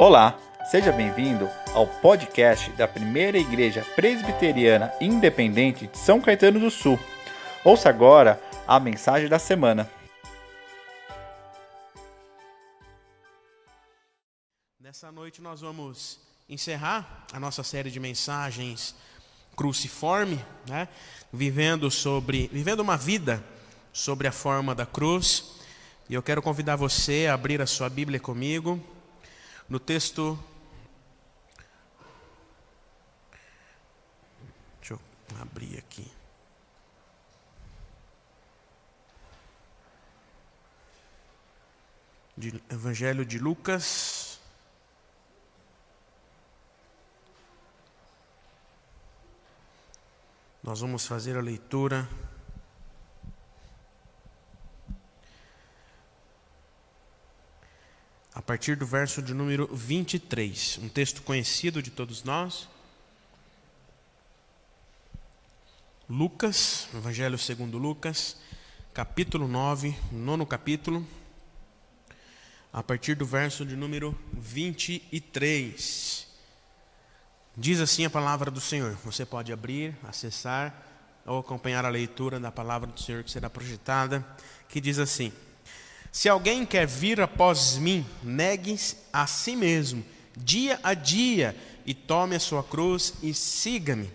Olá, seja bem-vindo ao podcast da Primeira Igreja Presbiteriana Independente de São Caetano do Sul. Ouça agora a mensagem da semana. Nessa noite nós vamos encerrar a nossa série de mensagens cruciforme, né? Vivendo sobre, vivendo uma vida sobre a forma da cruz. E eu quero convidar você a abrir a sua Bíblia comigo no texto. Deixa eu abrir aqui. De Evangelho de Lucas. Nós vamos fazer a leitura partir do verso de número 23, um texto conhecido de todos nós. Lucas, Evangelho segundo Lucas, capítulo 9, nono capítulo, a partir do verso de número 23. Diz assim a palavra do Senhor. Você pode abrir, acessar ou acompanhar a leitura da palavra do Senhor que será projetada, que diz assim: se alguém quer vir após mim, negue a si mesmo, dia a dia, e tome a sua cruz e siga-me.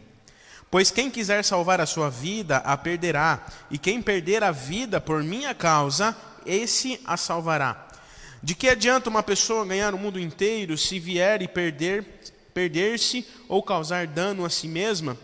Pois quem quiser salvar a sua vida, a perderá, e quem perder a vida por minha causa, esse a salvará. De que adianta uma pessoa ganhar o mundo inteiro se vier e perder perder-se ou causar dano a si mesma?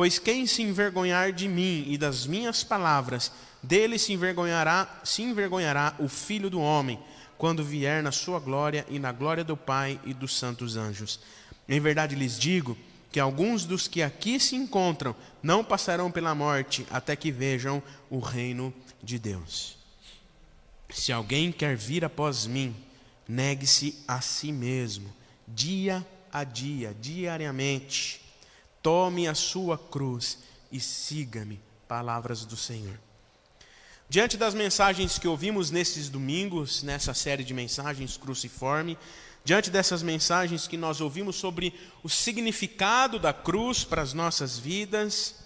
Pois quem se envergonhar de mim e das minhas palavras, dele se envergonhará, se envergonhará o filho do homem, quando vier na sua glória e na glória do Pai e dos santos anjos. Em verdade lhes digo que alguns dos que aqui se encontram não passarão pela morte até que vejam o reino de Deus. Se alguém quer vir após mim, negue-se a si mesmo, dia a dia, diariamente. Tome a sua cruz e siga-me. Palavras do Senhor. Diante das mensagens que ouvimos nesses domingos, nessa série de mensagens cruciforme, diante dessas mensagens que nós ouvimos sobre o significado da cruz para as nossas vidas,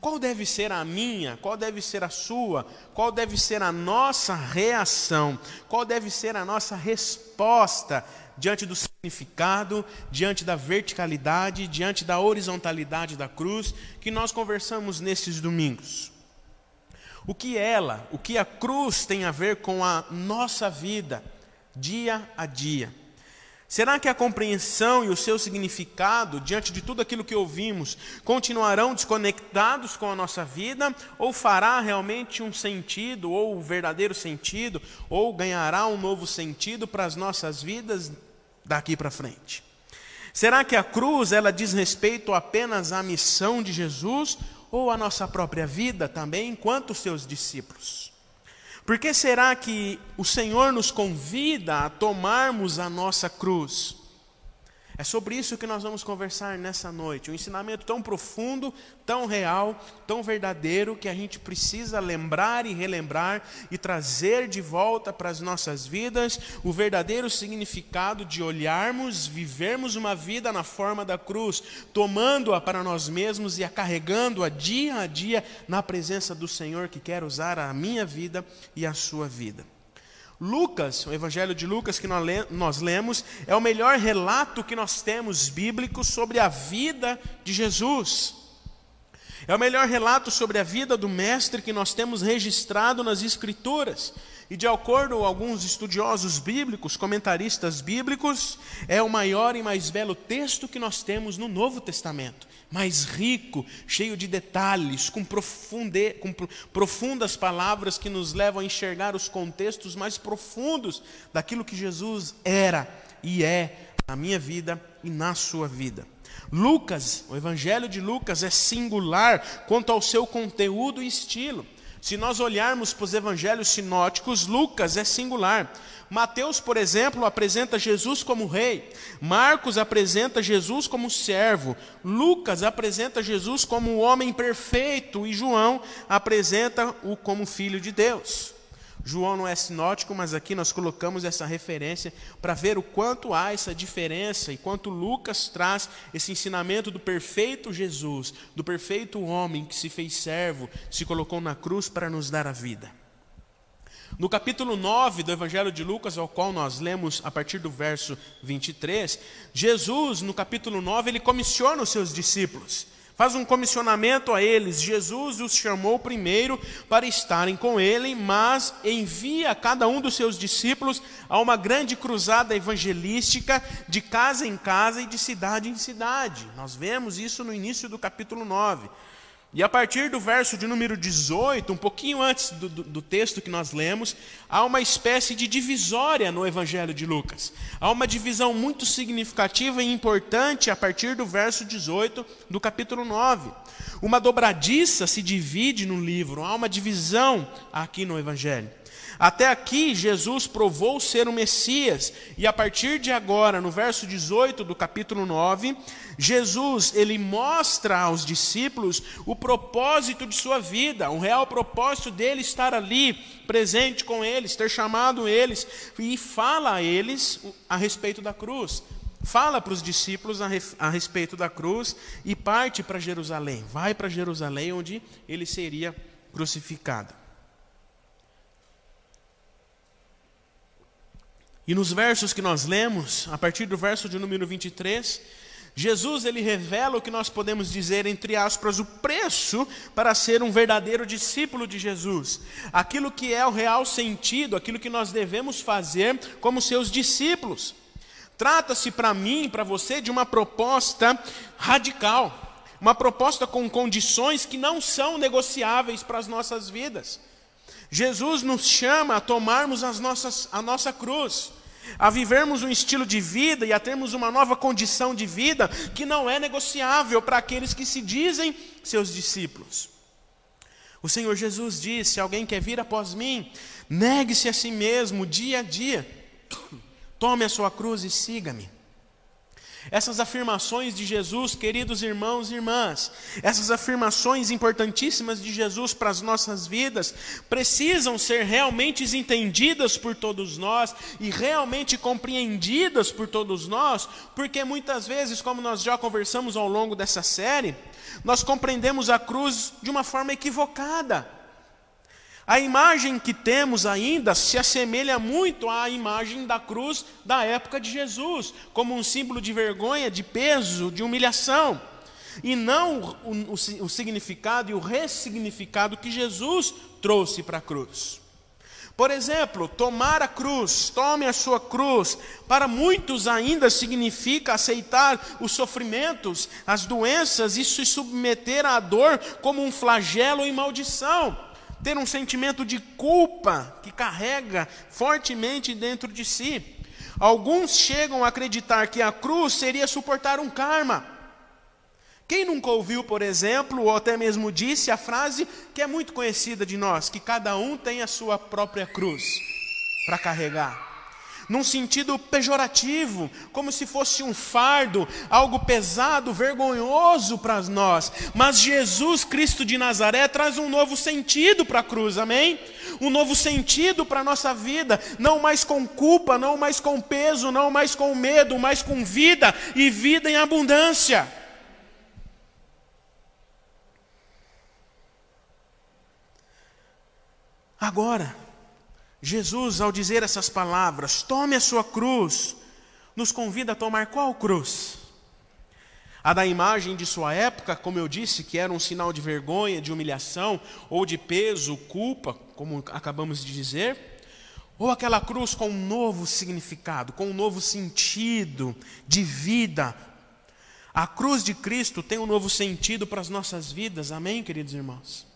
qual deve ser a minha, qual deve ser a sua, qual deve ser a nossa reação, qual deve ser a nossa resposta diante do significado, diante da verticalidade, diante da horizontalidade da cruz que nós conversamos nesses domingos? O que ela, o que a cruz tem a ver com a nossa vida, dia a dia? Será que a compreensão e o seu significado, diante de tudo aquilo que ouvimos, continuarão desconectados com a nossa vida, ou fará realmente um sentido, ou um verdadeiro sentido, ou ganhará um novo sentido para as nossas vidas daqui para frente? Será que a cruz ela diz respeito apenas à missão de Jesus ou a nossa própria vida também, enquanto seus discípulos. Por que será que o Senhor nos convida a tomarmos a nossa cruz? É sobre isso que nós vamos conversar nessa noite. Um ensinamento tão profundo, tão real, tão verdadeiro, que a gente precisa lembrar e relembrar e trazer de volta para as nossas vidas o verdadeiro significado de olharmos, vivermos uma vida na forma da cruz, tomando-a para nós mesmos e a carregando-a dia a dia na presença do Senhor que quer usar a minha vida e a sua vida. Lucas, o Evangelho de Lucas que nós lemos, é o melhor relato que nós temos bíblico sobre a vida de Jesus. É o melhor relato sobre a vida do Mestre que nós temos registrado nas Escrituras. E de acordo com alguns estudiosos bíblicos, comentaristas bíblicos, é o maior e mais belo texto que nós temos no Novo Testamento mais rico, cheio de detalhes, com, profunde, com profundas palavras que nos levam a enxergar os contextos mais profundos daquilo que Jesus era e é na minha vida e na sua vida. Lucas, o Evangelho de Lucas é singular quanto ao seu conteúdo e estilo. Se nós olharmos para os evangelhos sinóticos, Lucas é singular. Mateus, por exemplo, apresenta Jesus como rei. Marcos apresenta Jesus como servo. Lucas apresenta Jesus como o homem perfeito. E João apresenta-o como filho de Deus. João não é sinótico, mas aqui nós colocamos essa referência para ver o quanto há essa diferença e quanto Lucas traz esse ensinamento do perfeito Jesus, do perfeito homem que se fez servo, se colocou na cruz para nos dar a vida. No capítulo 9 do Evangelho de Lucas, ao qual nós lemos a partir do verso 23, Jesus, no capítulo 9, ele comissiona os seus discípulos faz um comissionamento a eles. Jesus os chamou primeiro para estarem com ele, mas envia cada um dos seus discípulos a uma grande cruzada evangelística de casa em casa e de cidade em cidade. Nós vemos isso no início do capítulo 9. E a partir do verso de número 18, um pouquinho antes do, do, do, texto que nós lemos, há uma espécie de divisória no Evangelho de Lucas. Há uma divisão muito significativa e importante a partir do verso 18 do capítulo 9. Uma dobradiça se divide no livro, há uma divisão aqui no Evangelho. Até aqui, Jesus provou ser o Messias, e a partir de agora, no verso 18 do capítulo 9, Jesus, ele mostra aos discípulos o propósito de sua vida, o real propósito dele estar ali, presente com eles, ter chamado eles, e fala a eles a respeito da cruz. Fala para os discípulos a, a respeito da cruz e parte para Jerusalém. Vai para Jerusalém, onde ele seria crucificado. E nos versos que nós lemos, a partir do verso de número 23, Jesus ele revela o que nós podemos dizer entre aspas o preço para ser um verdadeiro discípulo de Jesus. Aquilo que é o real sentido, aquilo que nós devemos fazer como seus discípulos. Trata-se para mim, para você de uma proposta radical, uma proposta com condições que não são negociáveis para as nossas vidas. Jesus nos chama a tomarmos as nossas, a nossa cruz a vivermos um estilo de vida e a termos uma nova condição de vida que não é negociável para aqueles que se dizem seus discípulos. O Senhor Jesus disse: Se alguém quer vir após mim, negue-se a si mesmo dia a dia, tome a sua cruz e siga-me. Essas afirmações de Jesus, queridos irmãos e irmãs, essas afirmações importantíssimas de Jesus para as nossas vidas, precisam ser realmente entendidas por todos nós e realmente compreendidas por todos nós, porque muitas vezes, como nós já conversamos ao longo dessa série, nós compreendemos a cruz de uma forma equivocada. A imagem que temos ainda se assemelha muito à imagem da cruz da época de Jesus, como um símbolo de vergonha, de peso, de humilhação, e não o, o, o significado e o ressignificado que Jesus trouxe para a cruz. Por exemplo, tomar a cruz, tome a sua cruz, para muitos ainda significa aceitar os sofrimentos, as doenças e se submeter à dor como um flagelo e maldição ter um sentimento de culpa que carrega fortemente dentro de si. Alguns chegam a acreditar que a cruz seria suportar um karma. Quem nunca ouviu, por exemplo, ou até mesmo disse a frase que é muito conhecida de nós, que cada um tem a sua própria cruz para carregar? Num sentido pejorativo, como se fosse um fardo, algo pesado, vergonhoso para nós. Mas Jesus Cristo de Nazaré traz um novo sentido para a cruz, amém? Um novo sentido para a nossa vida, não mais com culpa, não mais com peso, não mais com medo, mas com vida e vida em abundância. Agora, Jesus, ao dizer essas palavras, tome a sua cruz, nos convida a tomar qual cruz? A da imagem de sua época, como eu disse, que era um sinal de vergonha, de humilhação, ou de peso, culpa, como acabamos de dizer, ou aquela cruz com um novo significado, com um novo sentido de vida. A cruz de Cristo tem um novo sentido para as nossas vidas, amém, queridos irmãos?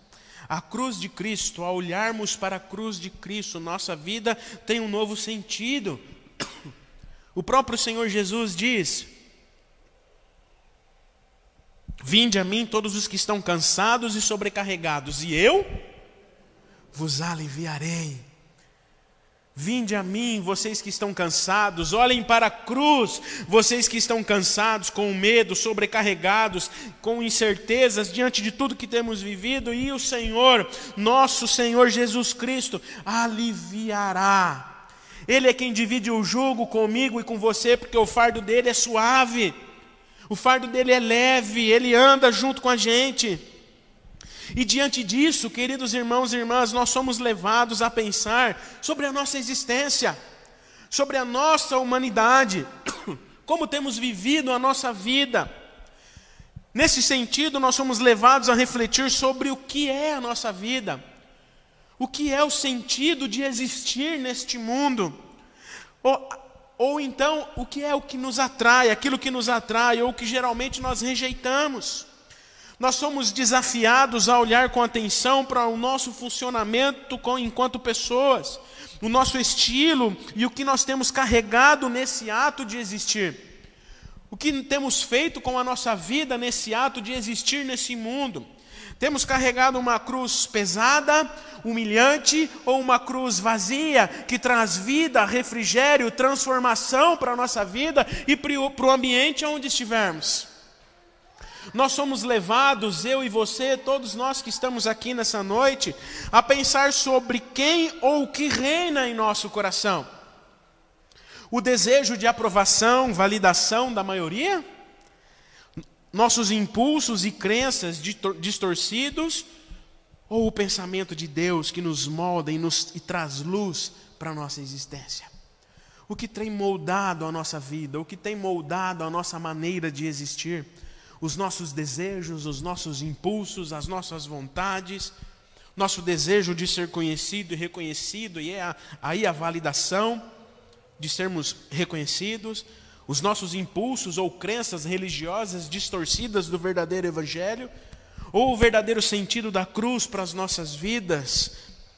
A cruz de Cristo, ao olharmos para a cruz de Cristo, nossa vida tem um novo sentido. O próprio Senhor Jesus diz: Vinde a mim todos os que estão cansados e sobrecarregados, e eu vos aliviarei. Vinde a mim, vocês que estão cansados, olhem para a cruz, vocês que estão cansados, com medo, sobrecarregados, com incertezas diante de tudo que temos vivido, e o Senhor, nosso Senhor Jesus Cristo, aliviará. Ele é quem divide o jugo comigo e com você, porque o fardo dele é suave, o fardo dele é leve, ele anda junto com a gente. E diante disso, queridos irmãos e irmãs, nós somos levados a pensar sobre a nossa existência, sobre a nossa humanidade, como temos vivido a nossa vida. Nesse sentido, nós somos levados a refletir sobre o que é a nossa vida, o que é o sentido de existir neste mundo, ou, ou então o que é o que nos atrai, aquilo que nos atrai, ou que geralmente nós rejeitamos. Nós somos desafiados a olhar com atenção para o nosso funcionamento enquanto pessoas, o nosso estilo e o que nós temos carregado nesse ato de existir. O que temos feito com a nossa vida nesse ato de existir nesse mundo. Temos carregado uma cruz pesada, humilhante ou uma cruz vazia que traz vida, refrigério, transformação para a nossa vida e para o ambiente onde estivermos. Nós somos levados, eu e você, todos nós que estamos aqui nessa noite, a pensar sobre quem ou o que reina em nosso coração. O desejo de aprovação, validação da maioria? Nossos impulsos e crenças distorcidos? Ou o pensamento de Deus que nos molda e, nos, e traz luz para a nossa existência? O que tem moldado a nossa vida, o que tem moldado a nossa maneira de existir? Os nossos desejos, os nossos impulsos, as nossas vontades, nosso desejo de ser conhecido e reconhecido, e é a, aí a validação de sermos reconhecidos, os nossos impulsos ou crenças religiosas distorcidas do verdadeiro Evangelho, ou o verdadeiro sentido da cruz para as nossas vidas,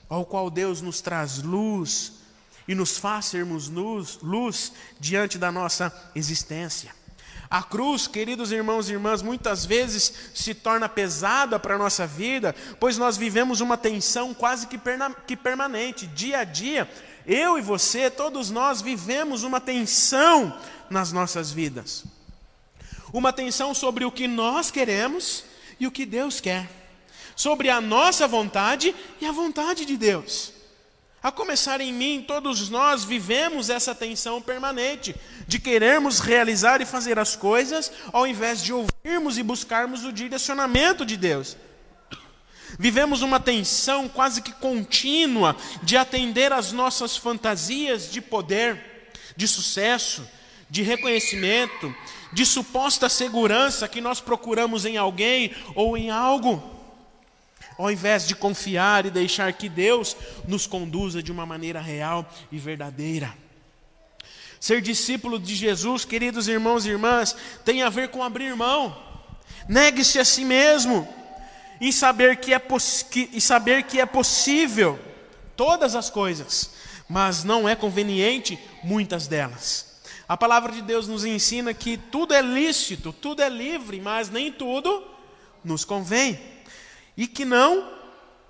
ao qual Deus nos traz luz e nos faz sermos luz, luz diante da nossa existência. A cruz, queridos irmãos e irmãs, muitas vezes se torna pesada para a nossa vida, pois nós vivemos uma tensão quase que, que permanente, dia a dia. Eu e você, todos nós vivemos uma tensão nas nossas vidas. Uma tensão sobre o que nós queremos e o que Deus quer, sobre a nossa vontade e a vontade de Deus. A começar em mim, todos nós vivemos essa tensão permanente de querermos realizar e fazer as coisas ao invés de ouvirmos e buscarmos o direcionamento de Deus. Vivemos uma tensão quase que contínua de atender às nossas fantasias de poder, de sucesso, de reconhecimento, de suposta segurança que nós procuramos em alguém ou em algo ao invés de confiar e deixar que Deus nos conduza de uma maneira real e verdadeira. Ser discípulo de Jesus, queridos irmãos e irmãs, tem a ver com abrir mão. Negue-se a si mesmo e saber que é, que, e saber que é possível todas as coisas, mas não é conveniente muitas delas. A palavra de Deus nos ensina que tudo é lícito, tudo é livre, mas nem tudo nos convém e que não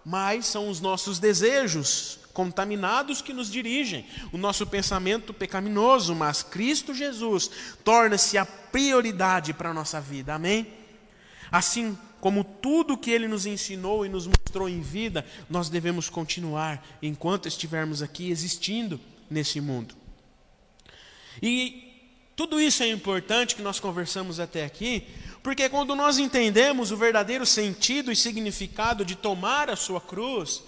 mais são os nossos desejos contaminados que nos dirigem, o nosso pensamento pecaminoso, mas Cristo Jesus torna-se a prioridade para a nossa vida, amém? Assim como tudo que Ele nos ensinou e nos mostrou em vida, nós devemos continuar enquanto estivermos aqui existindo nesse mundo. E tudo isso é importante que nós conversamos até aqui, porque quando nós entendemos o verdadeiro sentido e significado de tomar a sua cruz,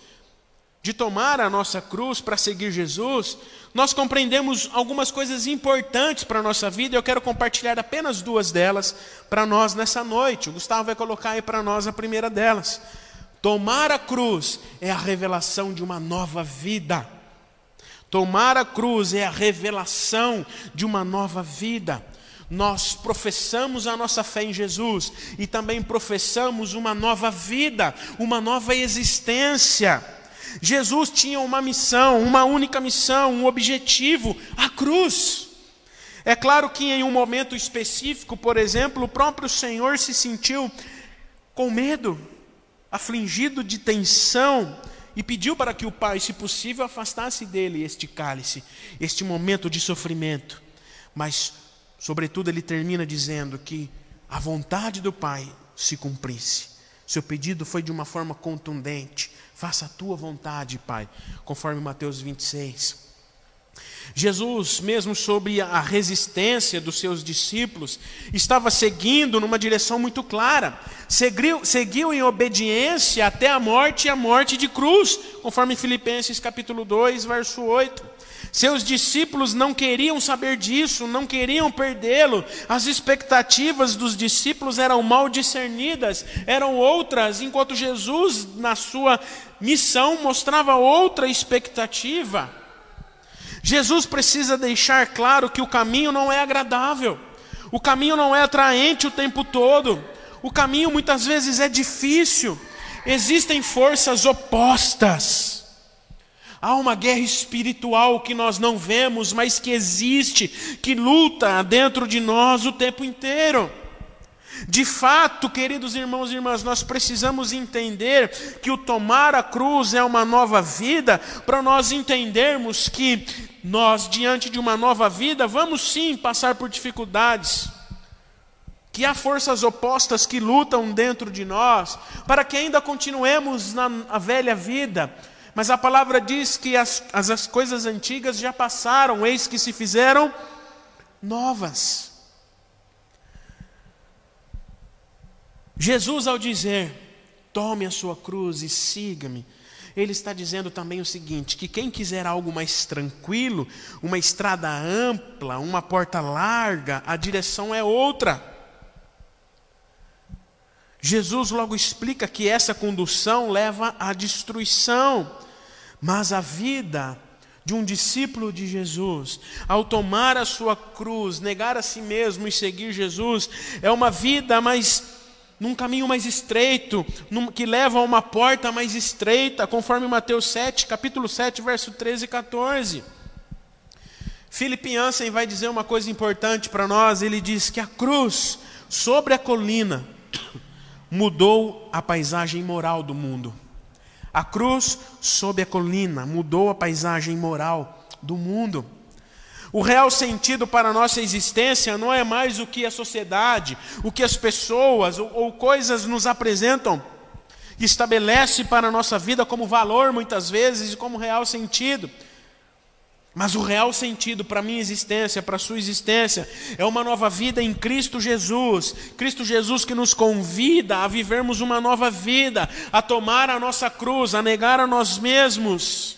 de tomar a nossa cruz para seguir Jesus, nós compreendemos algumas coisas importantes para a nossa vida. Eu quero compartilhar apenas duas delas para nós nessa noite. O Gustavo vai colocar aí para nós a primeira delas. Tomar a cruz é a revelação de uma nova vida. Tomar a cruz é a revelação de uma nova vida nós professamos a nossa fé em Jesus e também professamos uma nova vida, uma nova existência. Jesus tinha uma missão, uma única missão, um objetivo, a cruz. É claro que em um momento específico, por exemplo, o próprio Senhor se sentiu com medo, afligido de tensão e pediu para que o Pai, se possível, afastasse dele este cálice, este momento de sofrimento. Mas, sobretudo, ele termina dizendo que a vontade do Pai se cumprisse. Seu pedido foi de uma forma contundente. Faça a tua vontade, Pai, conforme Mateus 26. Jesus, mesmo sob a resistência dos seus discípulos, estava seguindo numa direção muito clara. Seguiu, seguiu em obediência até a morte e a morte de cruz, conforme Filipenses capítulo 2, verso 8. Seus discípulos não queriam saber disso, não queriam perdê-lo. As expectativas dos discípulos eram mal discernidas, eram outras, enquanto Jesus, na sua missão, mostrava outra expectativa. Jesus precisa deixar claro que o caminho não é agradável, o caminho não é atraente o tempo todo, o caminho muitas vezes é difícil, existem forças opostas. Há uma guerra espiritual que nós não vemos, mas que existe, que luta dentro de nós o tempo inteiro. De fato, queridos irmãos e irmãs, nós precisamos entender que o tomar a cruz é uma nova vida, para nós entendermos que nós, diante de uma nova vida, vamos sim passar por dificuldades, que há forças opostas que lutam dentro de nós, para que ainda continuemos na velha vida, mas a palavra diz que as, as, as coisas antigas já passaram, eis que se fizeram novas. Jesus, ao dizer, tome a sua cruz e siga-me, ele está dizendo também o seguinte: que quem quiser algo mais tranquilo, uma estrada ampla, uma porta larga, a direção é outra. Jesus logo explica que essa condução leva à destruição, mas a vida de um discípulo de Jesus, ao tomar a sua cruz, negar a si mesmo e seguir Jesus, é uma vida mais num caminho mais estreito, num, que leva a uma porta mais estreita, conforme Mateus 7, capítulo 7, verso 13 e 14. Philip Jansen vai dizer uma coisa importante para nós, ele diz que a cruz sobre a colina mudou a paisagem moral do mundo. A cruz sobre a colina mudou a paisagem moral do mundo. O real sentido para a nossa existência não é mais o que a sociedade, o que as pessoas ou, ou coisas nos apresentam, estabelece para a nossa vida como valor muitas vezes e como real sentido. Mas o real sentido para a minha existência, para a sua existência, é uma nova vida em Cristo Jesus. Cristo Jesus que nos convida a vivermos uma nova vida, a tomar a nossa cruz, a negar a nós mesmos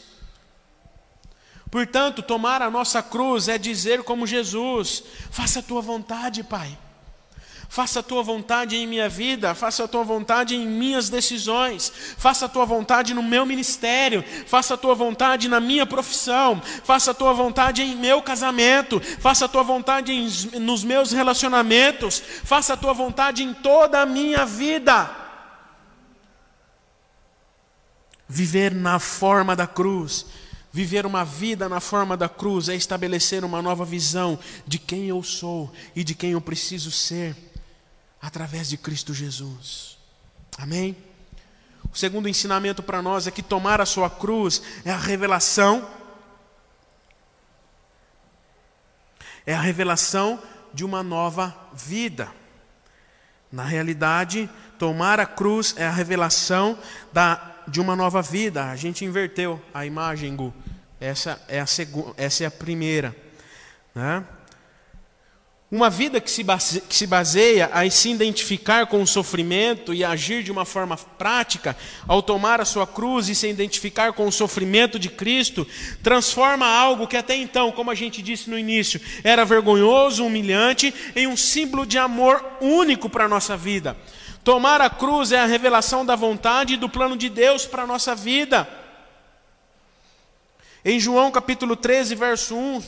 Portanto, tomar a nossa cruz é dizer como Jesus: faça a tua vontade, Pai. Faça a tua vontade em minha vida, faça a tua vontade em minhas decisões, faça a tua vontade no meu ministério, faça a tua vontade na minha profissão, faça a tua vontade em meu casamento, faça a tua vontade em, nos meus relacionamentos, faça a tua vontade em toda a minha vida. Viver na forma da cruz Viver uma vida na forma da cruz é estabelecer uma nova visão de quem eu sou e de quem eu preciso ser através de Cristo Jesus. Amém? O segundo ensinamento para nós é que tomar a sua cruz é a revelação é a revelação de uma nova vida. Na realidade, tomar a cruz é a revelação da de uma nova vida. A gente inverteu a imagem, Gu. Essa é a, segunda, essa é a primeira. Né? Uma vida que se, baseia, que se baseia a se identificar com o sofrimento e agir de uma forma prática, ao tomar a sua cruz e se identificar com o sofrimento de Cristo, transforma algo que até então, como a gente disse no início, era vergonhoso, humilhante, em um símbolo de amor único para a nossa vida. Tomar a cruz é a revelação da vontade e do plano de Deus para a nossa vida. Em João capítulo 13, verso 1,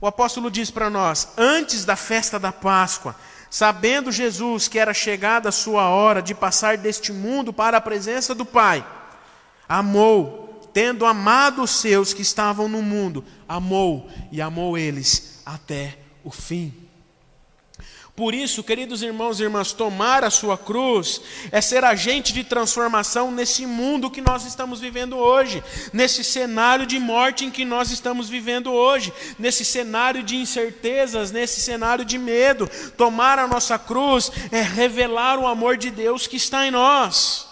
o apóstolo diz para nós: Antes da festa da Páscoa, sabendo Jesus que era chegada a sua hora de passar deste mundo para a presença do Pai, amou, tendo amado os seus que estavam no mundo, amou e amou eles até o fim. Por isso, queridos irmãos e irmãs, tomar a sua cruz é ser agente de transformação nesse mundo que nós estamos vivendo hoje, nesse cenário de morte em que nós estamos vivendo hoje, nesse cenário de incertezas, nesse cenário de medo. Tomar a nossa cruz é revelar o amor de Deus que está em nós.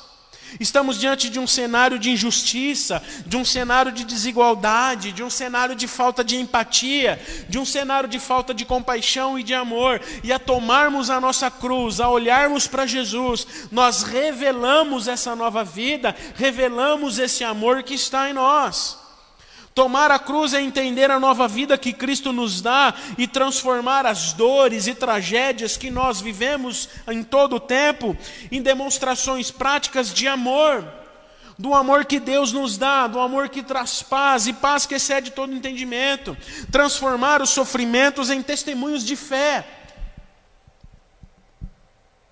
Estamos diante de um cenário de injustiça, de um cenário de desigualdade, de um cenário de falta de empatia, de um cenário de falta de compaixão e de amor. E a tomarmos a nossa cruz, a olharmos para Jesus, nós revelamos essa nova vida, revelamos esse amor que está em nós. Tomar a cruz é entender a nova vida que Cristo nos dá e transformar as dores e tragédias que nós vivemos em todo o tempo em demonstrações práticas de amor, do amor que Deus nos dá, do amor que traz paz e paz que excede todo entendimento. Transformar os sofrimentos em testemunhos de fé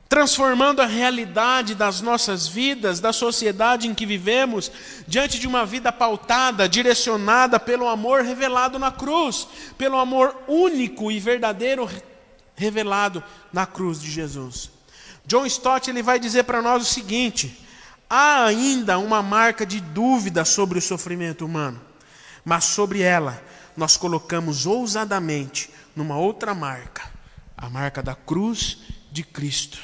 transformando a realidade das nossas vidas, da sociedade em que vivemos, diante de uma vida pautada, direcionada pelo amor revelado na cruz, pelo amor único e verdadeiro revelado na cruz de Jesus. John Stott ele vai dizer para nós o seguinte: há ainda uma marca de dúvida sobre o sofrimento humano, mas sobre ela nós colocamos ousadamente numa outra marca, a marca da cruz de Cristo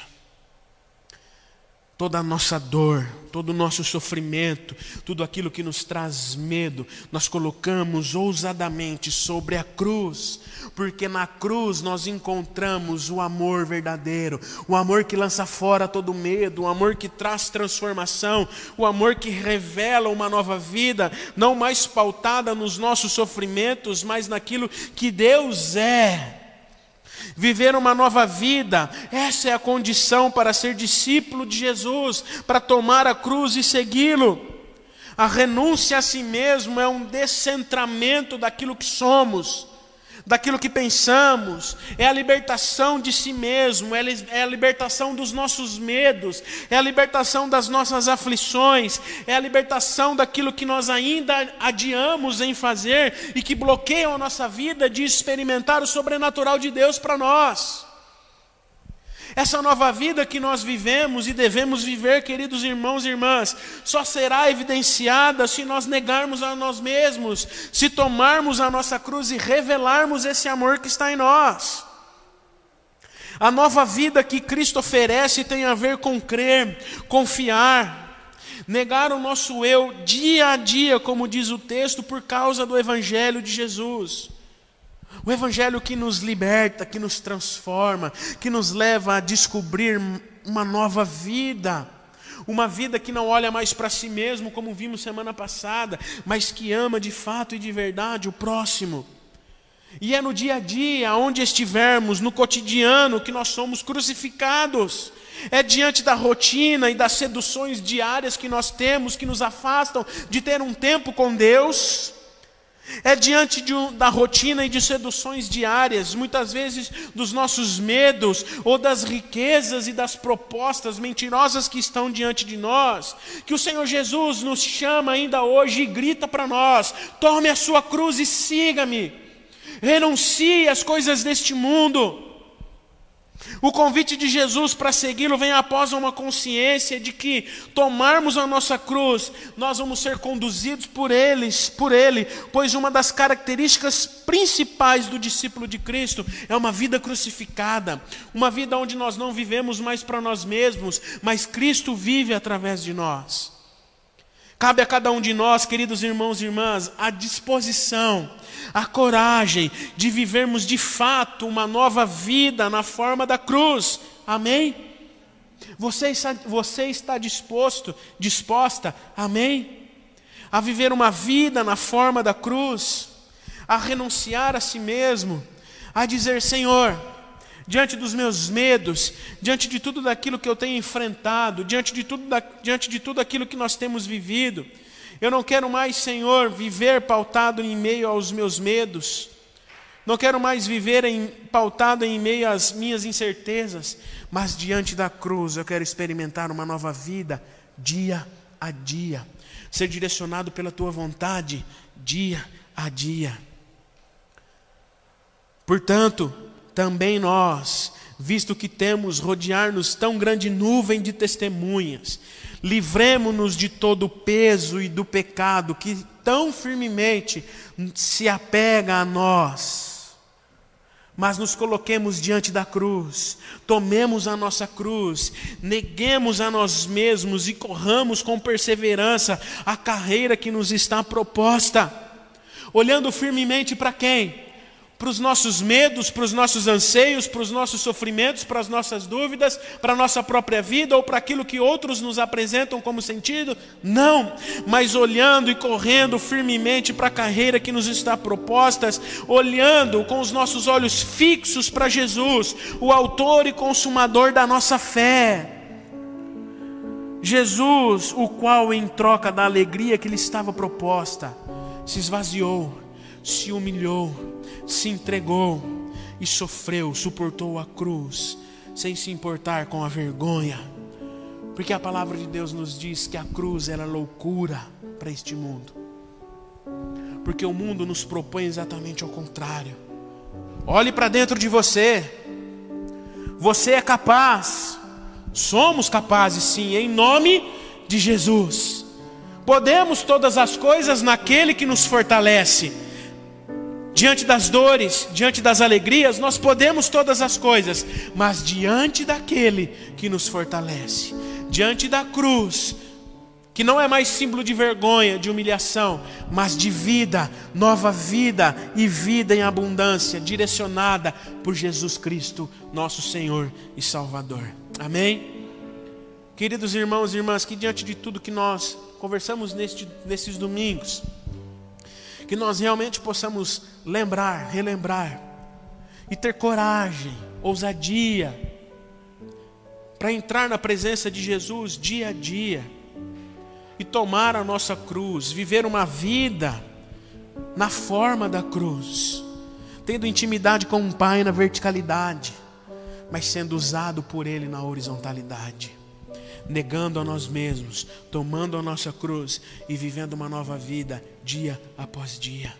toda a nossa dor, todo o nosso sofrimento, tudo aquilo que nos traz medo, nós colocamos ousadamente sobre a cruz, porque na cruz nós encontramos o amor verdadeiro, o amor que lança fora todo medo, o amor que traz transformação, o amor que revela uma nova vida, não mais pautada nos nossos sofrimentos, mas naquilo que Deus é viver uma nova vida. Essa é a condição para ser discípulo de Jesus, para tomar a cruz e segui-lo. A renúncia a si mesmo é um descentramento daquilo que somos daquilo que pensamos, é a libertação de si mesmo, é, é a libertação dos nossos medos, é a libertação das nossas aflições, é a libertação daquilo que nós ainda adiamos em fazer e que bloqueiam a nossa vida de experimentar o sobrenatural de Deus para nós. Essa nova vida que nós vivemos e devemos viver, queridos irmãos e irmãs, só será evidenciada se nós negarmos a nós mesmos, se tomarmos a nossa cruz e revelarmos esse amor que está em nós. A nova vida que Cristo oferece tem a ver com crer, confiar, negar o nosso eu dia a dia, como diz o texto, por causa do Evangelho de Jesus. O Evangelho que nos liberta, que nos transforma, que nos leva a descobrir uma nova vida. Uma vida que não olha mais para si mesmo, como vimos semana passada, mas que ama de fato e de verdade o próximo. E é no dia a dia, onde estivermos, no cotidiano, que nós somos crucificados. É diante da rotina e das seduções diárias que nós temos, que nos afastam de ter um tempo com Deus é diante um, da rotina e de seduções diárias, muitas vezes dos nossos medos ou das riquezas e das propostas mentirosas que estão diante de nós, que o Senhor Jesus nos chama ainda hoje e grita para nós: tome a sua cruz e siga-me, renuncie às coisas deste mundo. O convite de Jesus para segui-lo vem após uma consciência de que tomarmos a nossa cruz, nós vamos ser conduzidos por eles, por ele, pois uma das características principais do discípulo de Cristo é uma vida crucificada, uma vida onde nós não vivemos mais para nós mesmos, mas Cristo vive através de nós. Cabe a cada um de nós, queridos irmãos e irmãs, a disposição, a coragem de vivermos de fato uma nova vida na forma da cruz. Amém? Você está, você está disposto, disposta, amém? A viver uma vida na forma da cruz, a renunciar a si mesmo, a dizer: Senhor, diante dos meus medos, diante de tudo daquilo que eu tenho enfrentado, diante de tudo, da, diante de tudo aquilo que nós temos vivido. Eu não quero mais, Senhor, viver pautado em meio aos meus medos. Não quero mais viver em, pautado em meio às minhas incertezas, mas diante da cruz eu quero experimentar uma nova vida dia a dia, ser direcionado pela tua vontade dia a dia. Portanto, também nós visto que temos rodear-nos tão grande nuvem de testemunhas. Livremo-nos de todo o peso e do pecado que tão firmemente se apega a nós mas nos coloquemos diante da cruz, tomemos a nossa cruz, neguemos a nós mesmos e corramos com perseverança a carreira que nos está proposta, olhando firmemente para quem? Para os nossos medos, para os nossos anseios, para os nossos sofrimentos, para as nossas dúvidas, para a nossa própria vida ou para aquilo que outros nos apresentam como sentido? Não, mas olhando e correndo firmemente para a carreira que nos está proposta, olhando com os nossos olhos fixos para Jesus, o Autor e Consumador da nossa fé. Jesus, o qual, em troca da alegria que lhe estava proposta, se esvaziou, se humilhou se entregou e sofreu, suportou a cruz, sem se importar com a vergonha. Porque a palavra de Deus nos diz que a cruz era loucura para este mundo. Porque o mundo nos propõe exatamente ao contrário. Olhe para dentro de você. Você é capaz. Somos capazes, sim, em nome de Jesus. Podemos todas as coisas naquele que nos fortalece Diante das dores, diante das alegrias, nós podemos todas as coisas, mas diante daquele que nos fortalece, diante da cruz, que não é mais símbolo de vergonha, de humilhação, mas de vida, nova vida e vida em abundância, direcionada por Jesus Cristo, nosso Senhor e Salvador. Amém? Queridos irmãos e irmãs, que diante de tudo que nós conversamos neste, nesses domingos, que nós realmente possamos lembrar, relembrar e ter coragem, ousadia para entrar na presença de Jesus dia a dia e tomar a nossa cruz, viver uma vida na forma da cruz, tendo intimidade com o Pai na verticalidade, mas sendo usado por Ele na horizontalidade negando a nós mesmos, tomando a nossa cruz e vivendo uma nova vida dia após dia.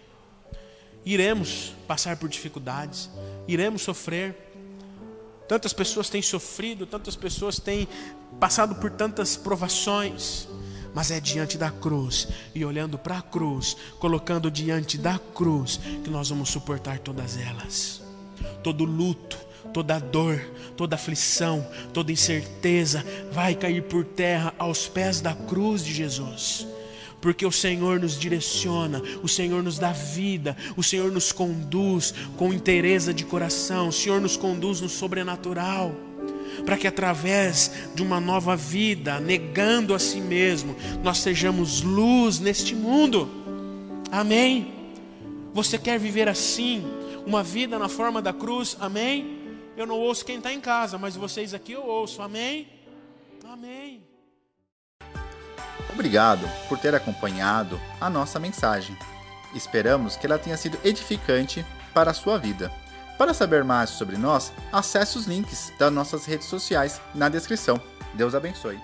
Iremos passar por dificuldades, iremos sofrer. Tantas pessoas têm sofrido, tantas pessoas têm passado por tantas provações, mas é diante da cruz e olhando para a cruz, colocando diante da cruz, que nós vamos suportar todas elas. Todo luto, toda dor, toda aflição, toda incerteza vai cair por terra aos pés da cruz de Jesus. Porque o Senhor nos direciona, o Senhor nos dá vida, o Senhor nos conduz com inteireza de coração, o Senhor nos conduz no sobrenatural para que através de uma nova vida, negando a si mesmo, nós sejamos luz neste mundo. Amém? Você quer viver assim, uma vida na forma da cruz? Amém? Eu não ouço quem está em casa, mas vocês aqui eu ouço. Amém? Amém. Obrigado por ter acompanhado a nossa mensagem. Esperamos que ela tenha sido edificante para a sua vida. Para saber mais sobre nós, acesse os links das nossas redes sociais na descrição. Deus abençoe.